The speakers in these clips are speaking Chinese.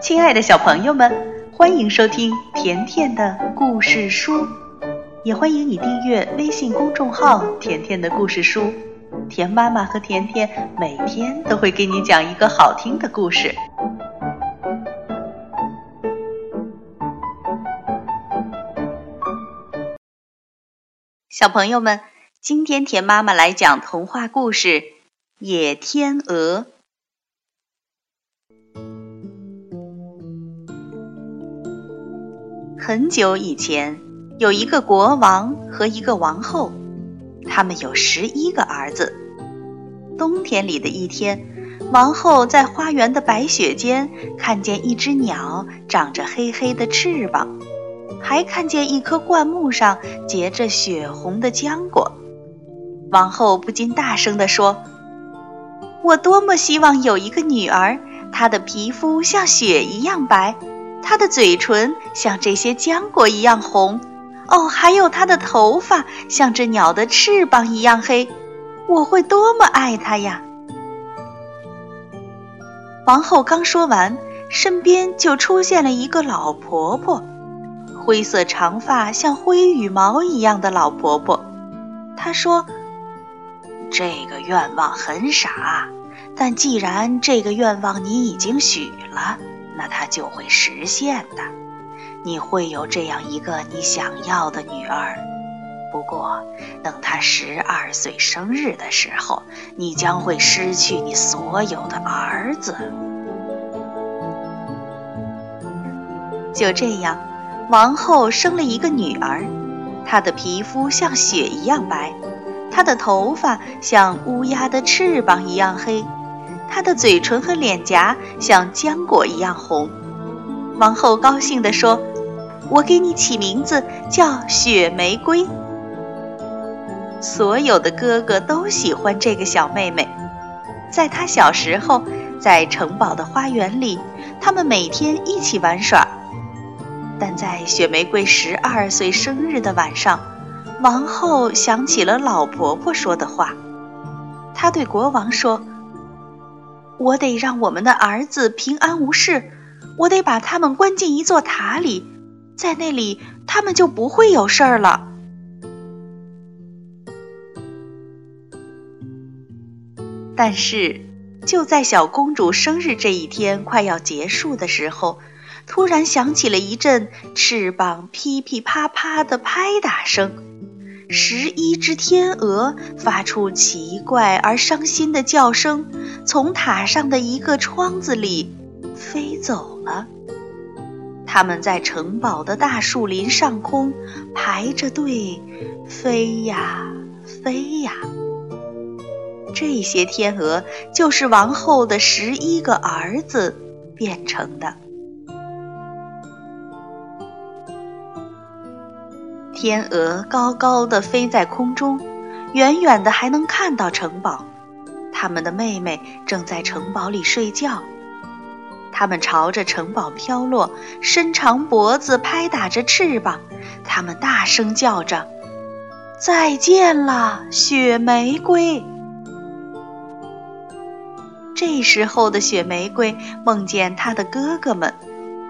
亲爱的小朋友们，欢迎收听甜甜的故事书，也欢迎你订阅微信公众号“甜甜的故事书”。甜妈妈和甜甜每天都会给你讲一个好听的故事。小朋友们，今天甜妈妈来讲童话故事《野天鹅》。很久以前，有一个国王和一个王后，他们有十一个儿子。冬天里的一天，王后在花园的白雪间看见一只鸟长着黑黑的翅膀，还看见一棵灌木上结着血红的浆果。王后不禁大声地说：“我多么希望有一个女儿，她的皮肤像雪一样白。”他的嘴唇像这些浆果一样红，哦，还有他的头发像这鸟的翅膀一样黑，我会多么爱他呀！王后刚说完，身边就出现了一个老婆婆，灰色长发像灰羽毛一样的老婆婆。她说：“这个愿望很傻，但既然这个愿望你已经许了。”那它就会实现的，你会有这样一个你想要的女儿。不过，等她十二岁生日的时候，你将会失去你所有的儿子。就这样，王后生了一个女儿，她的皮肤像雪一样白，她的头发像乌鸦的翅膀一样黑。她的嘴唇和脸颊像浆果一样红。王后高兴地说：“我给你起名字叫雪玫瑰。”所有的哥哥都喜欢这个小妹妹。在她小时候，在城堡的花园里，他们每天一起玩耍。但在雪玫瑰十二岁生日的晚上，王后想起了老婆婆说的话。她对国王说。我得让我们的儿子平安无事，我得把他们关进一座塔里，在那里他们就不会有事儿了。但是，就在小公主生日这一天快要结束的时候，突然响起了一阵翅膀噼噼啪啪的拍打声。十一只天鹅发出奇怪而伤心的叫声，从塔上的一个窗子里飞走了。它们在城堡的大树林上空排着队，飞呀飞呀。这些天鹅就是王后的十一个儿子变成的。天鹅高高的飞在空中，远远的还能看到城堡。他们的妹妹正在城堡里睡觉。它们朝着城堡飘落，伸长脖子，拍打着翅膀。它们大声叫着：“再见了，雪玫瑰！”这时候的雪玫瑰梦见她的哥哥们。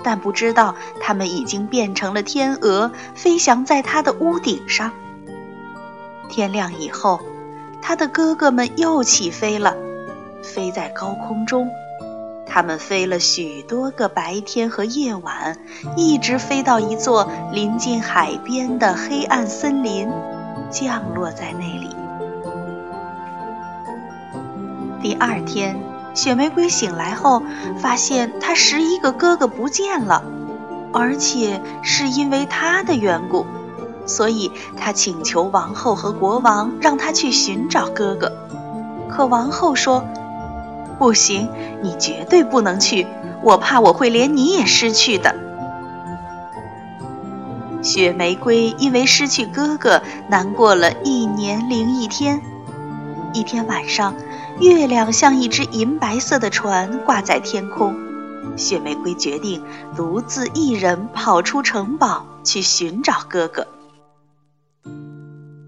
但不知道，它们已经变成了天鹅，飞翔在它的屋顶上。天亮以后，他的哥哥们又起飞了，飞在高空中。他们飞了许多个白天和夜晚，一直飞到一座临近海边的黑暗森林，降落在那里。第二天。雪玫瑰醒来后，发现她十一个哥哥不见了，而且是因为她的缘故，所以她请求王后和国王让她去寻找哥哥。可王后说：“不行，你绝对不能去，我怕我会连你也失去的。”雪玫瑰因为失去哥哥，难过了一年零一天。一天晚上。月亮像一只银白色的船挂在天空，雪玫瑰决定独自一人跑出城堡去寻找哥哥。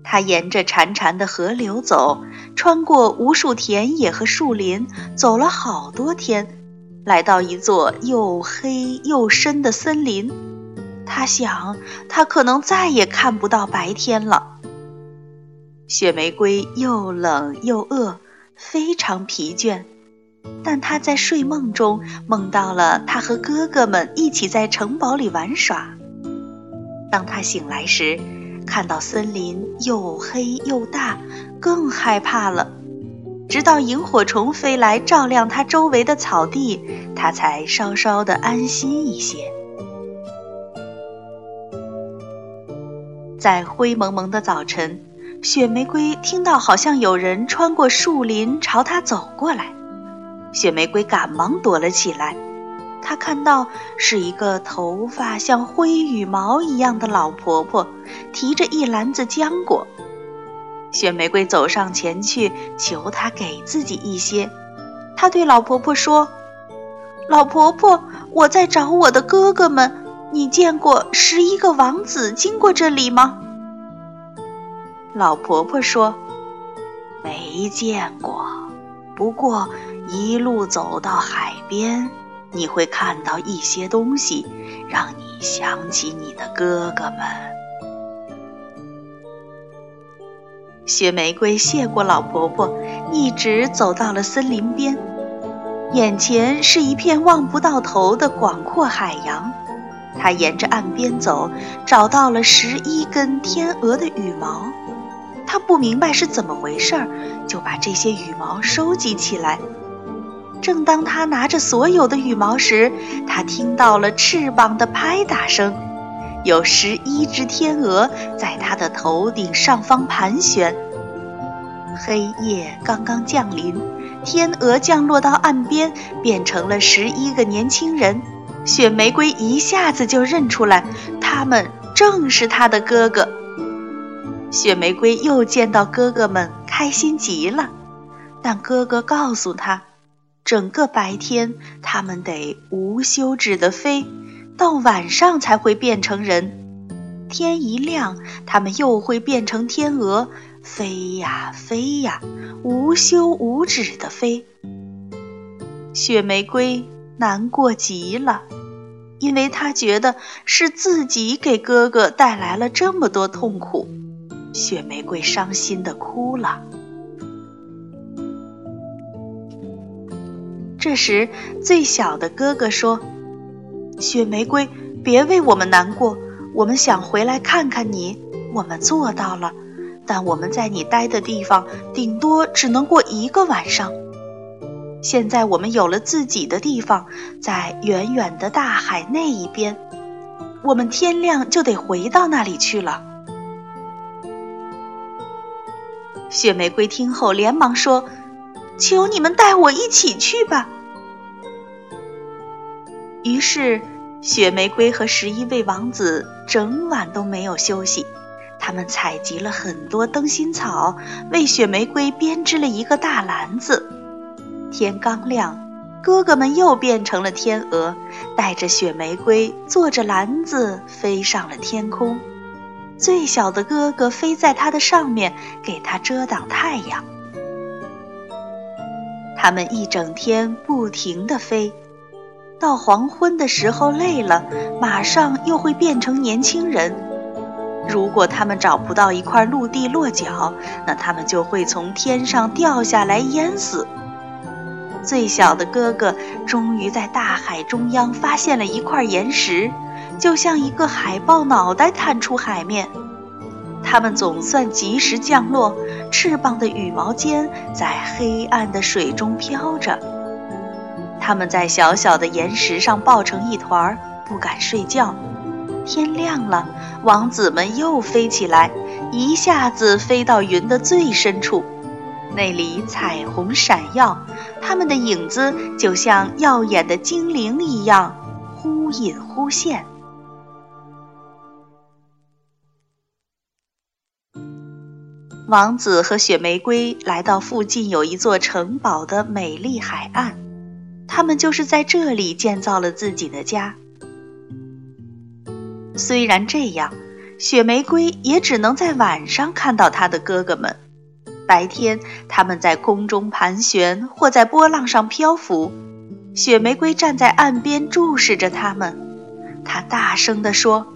她沿着潺潺的河流走，穿过无数田野和树林，走了好多天，来到一座又黑又深的森林。他想，他可能再也看不到白天了。雪玫瑰又冷又饿，非常疲倦。但他在睡梦中梦到了他和哥哥们一起在城堡里玩耍。当他醒来时，看到森林又黑又大，更害怕了。直到萤火虫飞来照亮他周围的草地，他才稍稍的安心一些。在灰蒙蒙的早晨，雪玫瑰听到好像有人穿过树林朝她走过来。雪玫瑰赶忙躲了起来，她看到是一个头发像灰羽毛一样的老婆婆，提着一篮子浆果。雪玫瑰走上前去，求她给自己一些。她对老婆婆说：“老婆婆，我在找我的哥哥们，你见过十一个王子经过这里吗？”老婆婆说：“没见过，不过……”一路走到海边，你会看到一些东西，让你想起你的哥哥们。雪玫瑰谢过老婆婆，一直走到了森林边，眼前是一片望不到头的广阔海洋。她沿着岸边走，找到了十一根天鹅的羽毛。他不明白是怎么回事儿，就把这些羽毛收集起来。正当他拿着所有的羽毛时，他听到了翅膀的拍打声，有十一只天鹅在他的头顶上方盘旋。黑夜刚刚降临，天鹅降落到岸边，变成了十一个年轻人。雪玫瑰一下子就认出来，他们正是他的哥哥。雪玫瑰又见到哥哥们，开心极了。但哥哥告诉他。整个白天，他们得无休止地飞，到晚上才会变成人。天一亮，他们又会变成天鹅，飞呀飞呀，无休无止地飞。雪玫瑰难过极了，因为她觉得是自己给哥哥带来了这么多痛苦。雪玫瑰伤心地哭了。这时，最小的哥哥说：“雪玫瑰，别为我们难过。我们想回来看看你，我们做到了。但我们在你待的地方，顶多只能过一个晚上。现在我们有了自己的地方，在远远的大海那一边。我们天亮就得回到那里去了。”雪玫瑰听后连忙说。求你们带我一起去吧。于是，雪玫瑰和十一位王子整晚都没有休息。他们采集了很多灯芯草，为雪玫瑰编织了一个大篮子。天刚亮，哥哥们又变成了天鹅，带着雪玫瑰，坐着篮子飞上了天空。最小的哥哥飞在它的上面，给它遮挡太阳。他们一整天不停地飞，到黄昏的时候累了，马上又会变成年轻人。如果他们找不到一块陆地落脚，那他们就会从天上掉下来淹死。最小的哥哥终于在大海中央发现了一块岩石，就像一个海豹脑袋探出海面。它们总算及时降落，翅膀的羽毛尖在黑暗的水中飘着。他们在小小的岩石上抱成一团，不敢睡觉。天亮了，王子们又飞起来，一下子飞到云的最深处，那里彩虹闪耀，他们的影子就像耀眼的精灵一样，忽隐忽现。王子和雪玫瑰来到附近有一座城堡的美丽海岸，他们就是在这里建造了自己的家。虽然这样，雪玫瑰也只能在晚上看到他的哥哥们。白天，他们在空中盘旋或在波浪上漂浮。雪玫瑰站在岸边注视着他们，她大声地说：“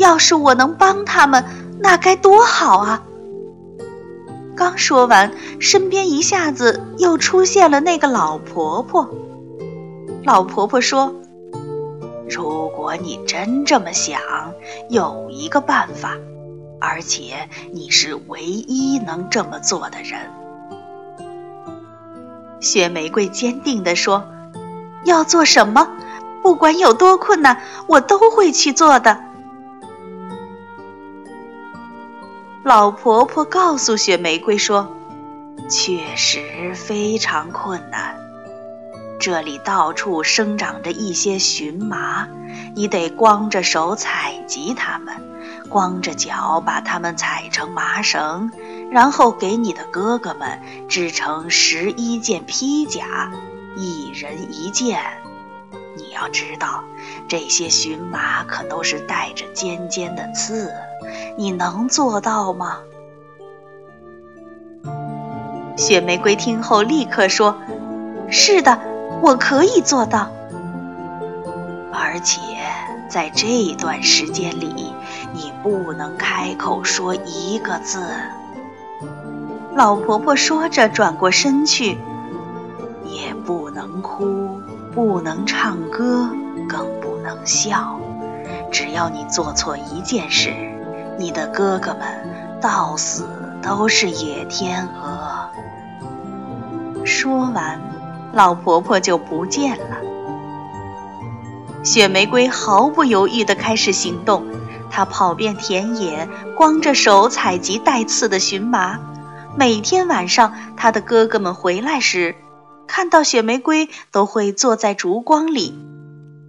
要是我能帮他们，那该多好啊！”刚说完，身边一下子又出现了那个老婆婆。老婆婆说：“如果你真这么想，有一个办法，而且你是唯一能这么做的人。”雪玫瑰坚定地说：“要做什么？不管有多困难，我都会去做的。”老婆婆告诉雪玫瑰说：“确实非常困难，这里到处生长着一些荨麻，你得光着手采集它们，光着脚把它们踩成麻绳，然后给你的哥哥们织成十一件披甲，一人一件。你要知道，这些荨麻可都是带着尖尖的刺。”你能做到吗？雪玫瑰听后立刻说：“是的，我可以做到。而且在这段时间里，你不能开口说一个字。”老婆婆说着，转过身去，也不能哭，不能唱歌，更不能笑。只要你做错一件事。你的哥哥们到死都是野天鹅。说完，老婆婆就不见了。雪玫瑰毫不犹豫地开始行动，她跑遍田野，光着手采集带刺的荨麻。每天晚上，她的哥哥们回来时，看到雪玫瑰都会坐在烛光里，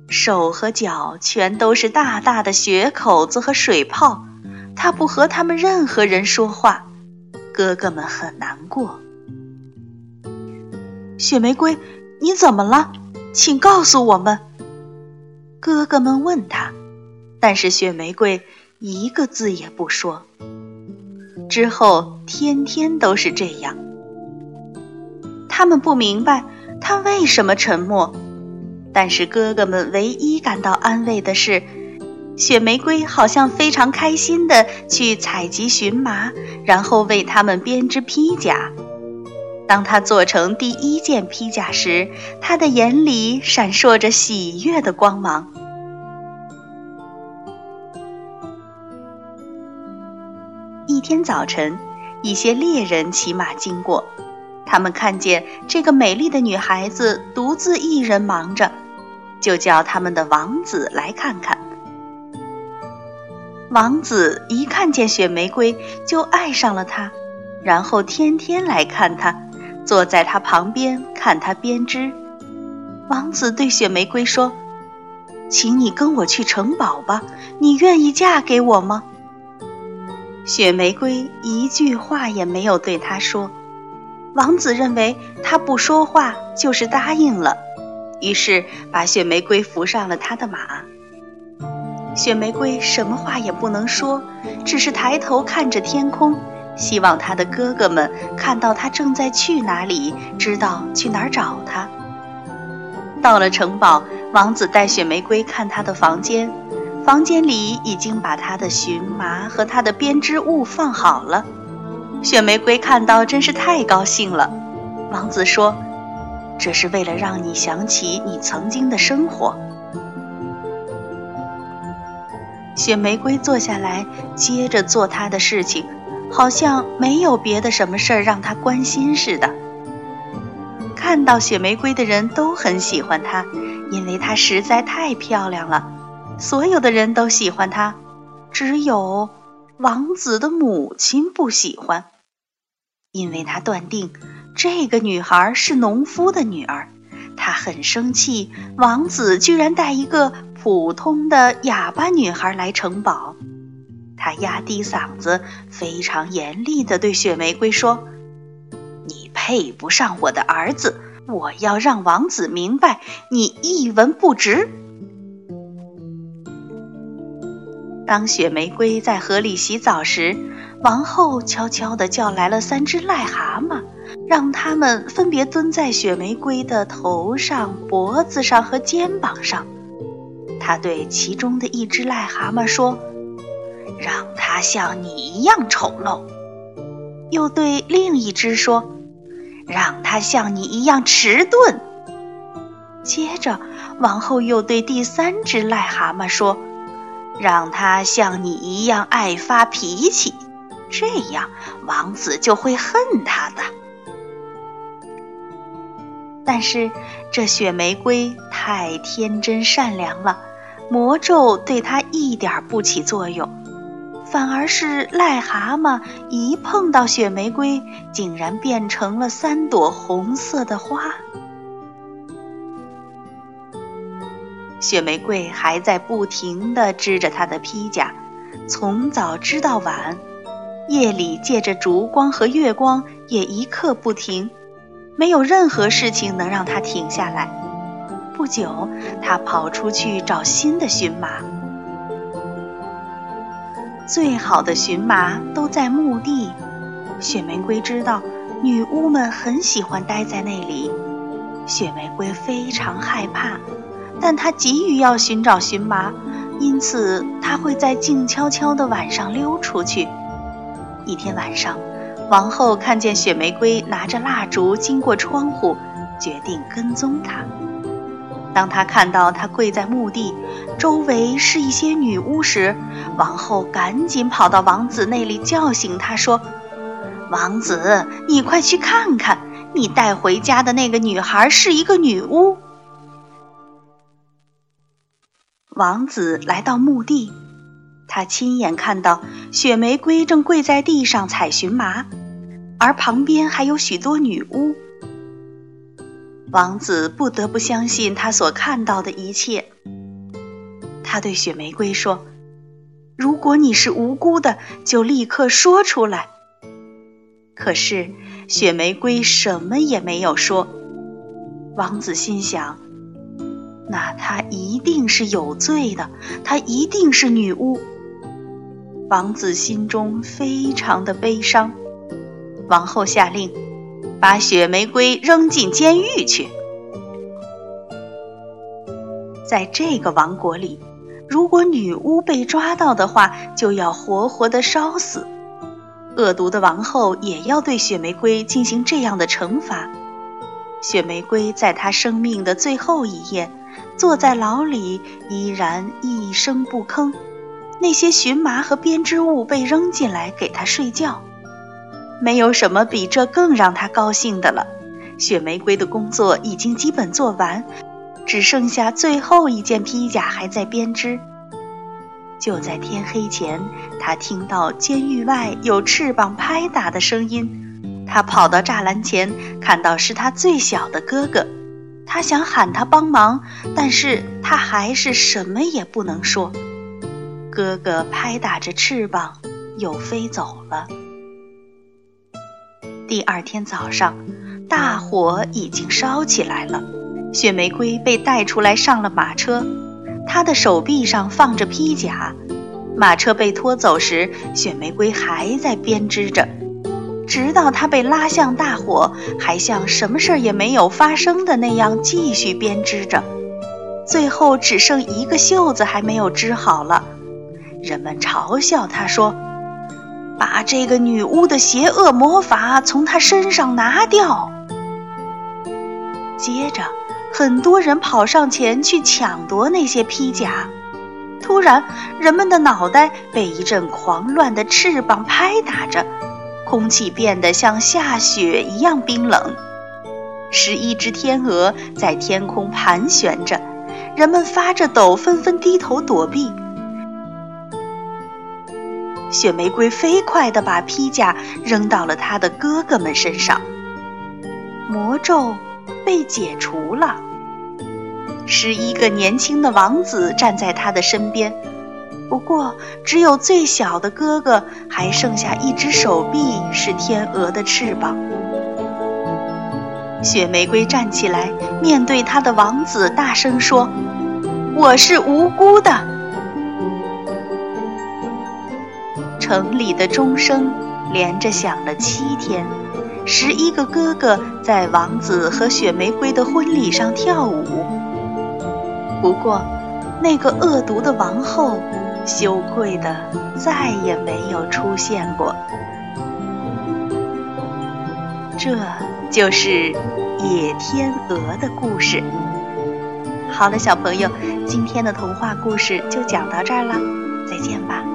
手和脚全都是大大的血口子和水泡。他不和他们任何人说话，哥哥们很难过。雪玫瑰，你怎么了？请告诉我们。哥哥们问他，但是雪玫瑰一个字也不说。之后天天都是这样。他们不明白他为什么沉默，但是哥哥们唯一感到安慰的是。雪玫瑰好像非常开心地去采集荨麻，然后为它们编织披甲。当她做成第一件披甲时，她的眼里闪烁着喜悦的光芒。一天早晨，一些猎人骑马经过，他们看见这个美丽的女孩子独自一人忙着，就叫他们的王子来看看。王子一看见雪玫瑰，就爱上了她，然后天天来看她，坐在她旁边看她编织。王子对雪玫瑰说：“请你跟我去城堡吧，你愿意嫁给我吗？”雪玫瑰一句话也没有对他说。王子认为他不说话就是答应了，于是把雪玫瑰扶上了他的马。雪玫瑰什么话也不能说，只是抬头看着天空，希望他的哥哥们看到他正在去哪里，知道去哪儿找他。到了城堡，王子带雪玫瑰看他的房间，房间里已经把他的荨麻和他的编织物放好了。雪玫瑰看到真是太高兴了。王子说：“这是为了让你想起你曾经的生活。”雪玫瑰坐下来，接着做她的事情，好像没有别的什么事儿让她关心似的。看到雪玫瑰的人都很喜欢她，因为她实在太漂亮了。所有的人都喜欢她，只有王子的母亲不喜欢，因为她断定这个女孩是农夫的女儿。她很生气，王子居然带一个。普通的哑巴女孩来城堡，她压低嗓子，非常严厉地对雪玫瑰说：“你配不上我的儿子，我要让王子明白你一文不值。”当雪玫瑰在河里洗澡时，王后悄悄地叫来了三只癞蛤蟆，让它们分别蹲在雪玫瑰的头上、脖子上和肩膀上。他对其中的一只癞蛤蟆说：“让它像你一样丑陋。”又对另一只说：“让它像你一样迟钝。”接着，王后又对第三只癞蛤蟆说：“让它像你一样爱发脾气，这样王子就会恨他的。”但是，这雪玫瑰太天真善良了。魔咒对它一点不起作用，反而是癞蛤蟆一碰到雪玫瑰，竟然变成了三朵红色的花。雪玫瑰还在不停地织着它的披甲，从早织到晚，夜里借着烛光和月光也一刻不停，没有任何事情能让它停下来。不久，他跑出去找新的荨麻。最好的荨麻都在墓地。雪玫瑰知道女巫们很喜欢待在那里，雪玫瑰非常害怕，但她急于要寻找荨麻，因此她会在静悄悄的晚上溜出去。一天晚上，王后看见雪玫瑰拿着蜡烛经过窗户，决定跟踪她。当他看到他跪在墓地，周围是一些女巫时，王后赶紧跑到王子那里叫醒他，说：“王子，你快去看看，你带回家的那个女孩是一个女巫。”王子来到墓地，他亲眼看到雪玫瑰正跪在地上采荨麻，而旁边还有许多女巫。王子不得不相信他所看到的一切。他对雪玫瑰说：“如果你是无辜的，就立刻说出来。”可是雪玫瑰什么也没有说。王子心想：“那她一定是有罪的，她一定是女巫。”王子心中非常的悲伤。王后下令。把雪玫瑰扔进监狱去。在这个王国里，如果女巫被抓到的话，就要活活的烧死。恶毒的王后也要对雪玫瑰进行这样的惩罚。雪玫瑰在她生命的最后一夜，坐在牢里，依然一声不吭。那些荨麻和编织物被扔进来给她睡觉。没有什么比这更让他高兴的了。雪玫瑰的工作已经基本做完，只剩下最后一件披甲还在编织。就在天黑前，他听到监狱外有翅膀拍打的声音。他跑到栅栏前，看到是他最小的哥哥。他想喊他帮忙，但是他还是什么也不能说。哥哥拍打着翅膀，又飞走了。第二天早上，大火已经烧起来了。雪玫瑰被带出来上了马车，她的手臂上放着披甲。马车被拖走时，雪玫瑰还在编织着，直到她被拉向大火，还像什么事儿也没有发生的那样继续编织着。最后只剩一个袖子还没有织好了，人们嘲笑她说。把这个女巫的邪恶魔法从她身上拿掉。接着，很多人跑上前去抢夺那些披甲。突然，人们的脑袋被一阵狂乱的翅膀拍打着，空气变得像下雪一样冰冷。十一只天鹅在天空盘旋着，人们发着抖，纷纷低头躲避。雪玫瑰飞快地把披甲扔到了他的哥哥们身上，魔咒被解除了。十一个年轻的王子站在他的身边，不过只有最小的哥哥还剩下一只手臂是天鹅的翅膀。雪玫瑰站起来，面对他的王子，大声说：“我是无辜的。”城里的钟声连着响了七天，十一个哥哥在王子和雪玫瑰的婚礼上跳舞。不过，那个恶毒的王后羞愧的再也没有出现过。这就是野天鹅的故事。好了，小朋友，今天的童话故事就讲到这儿了，再见吧。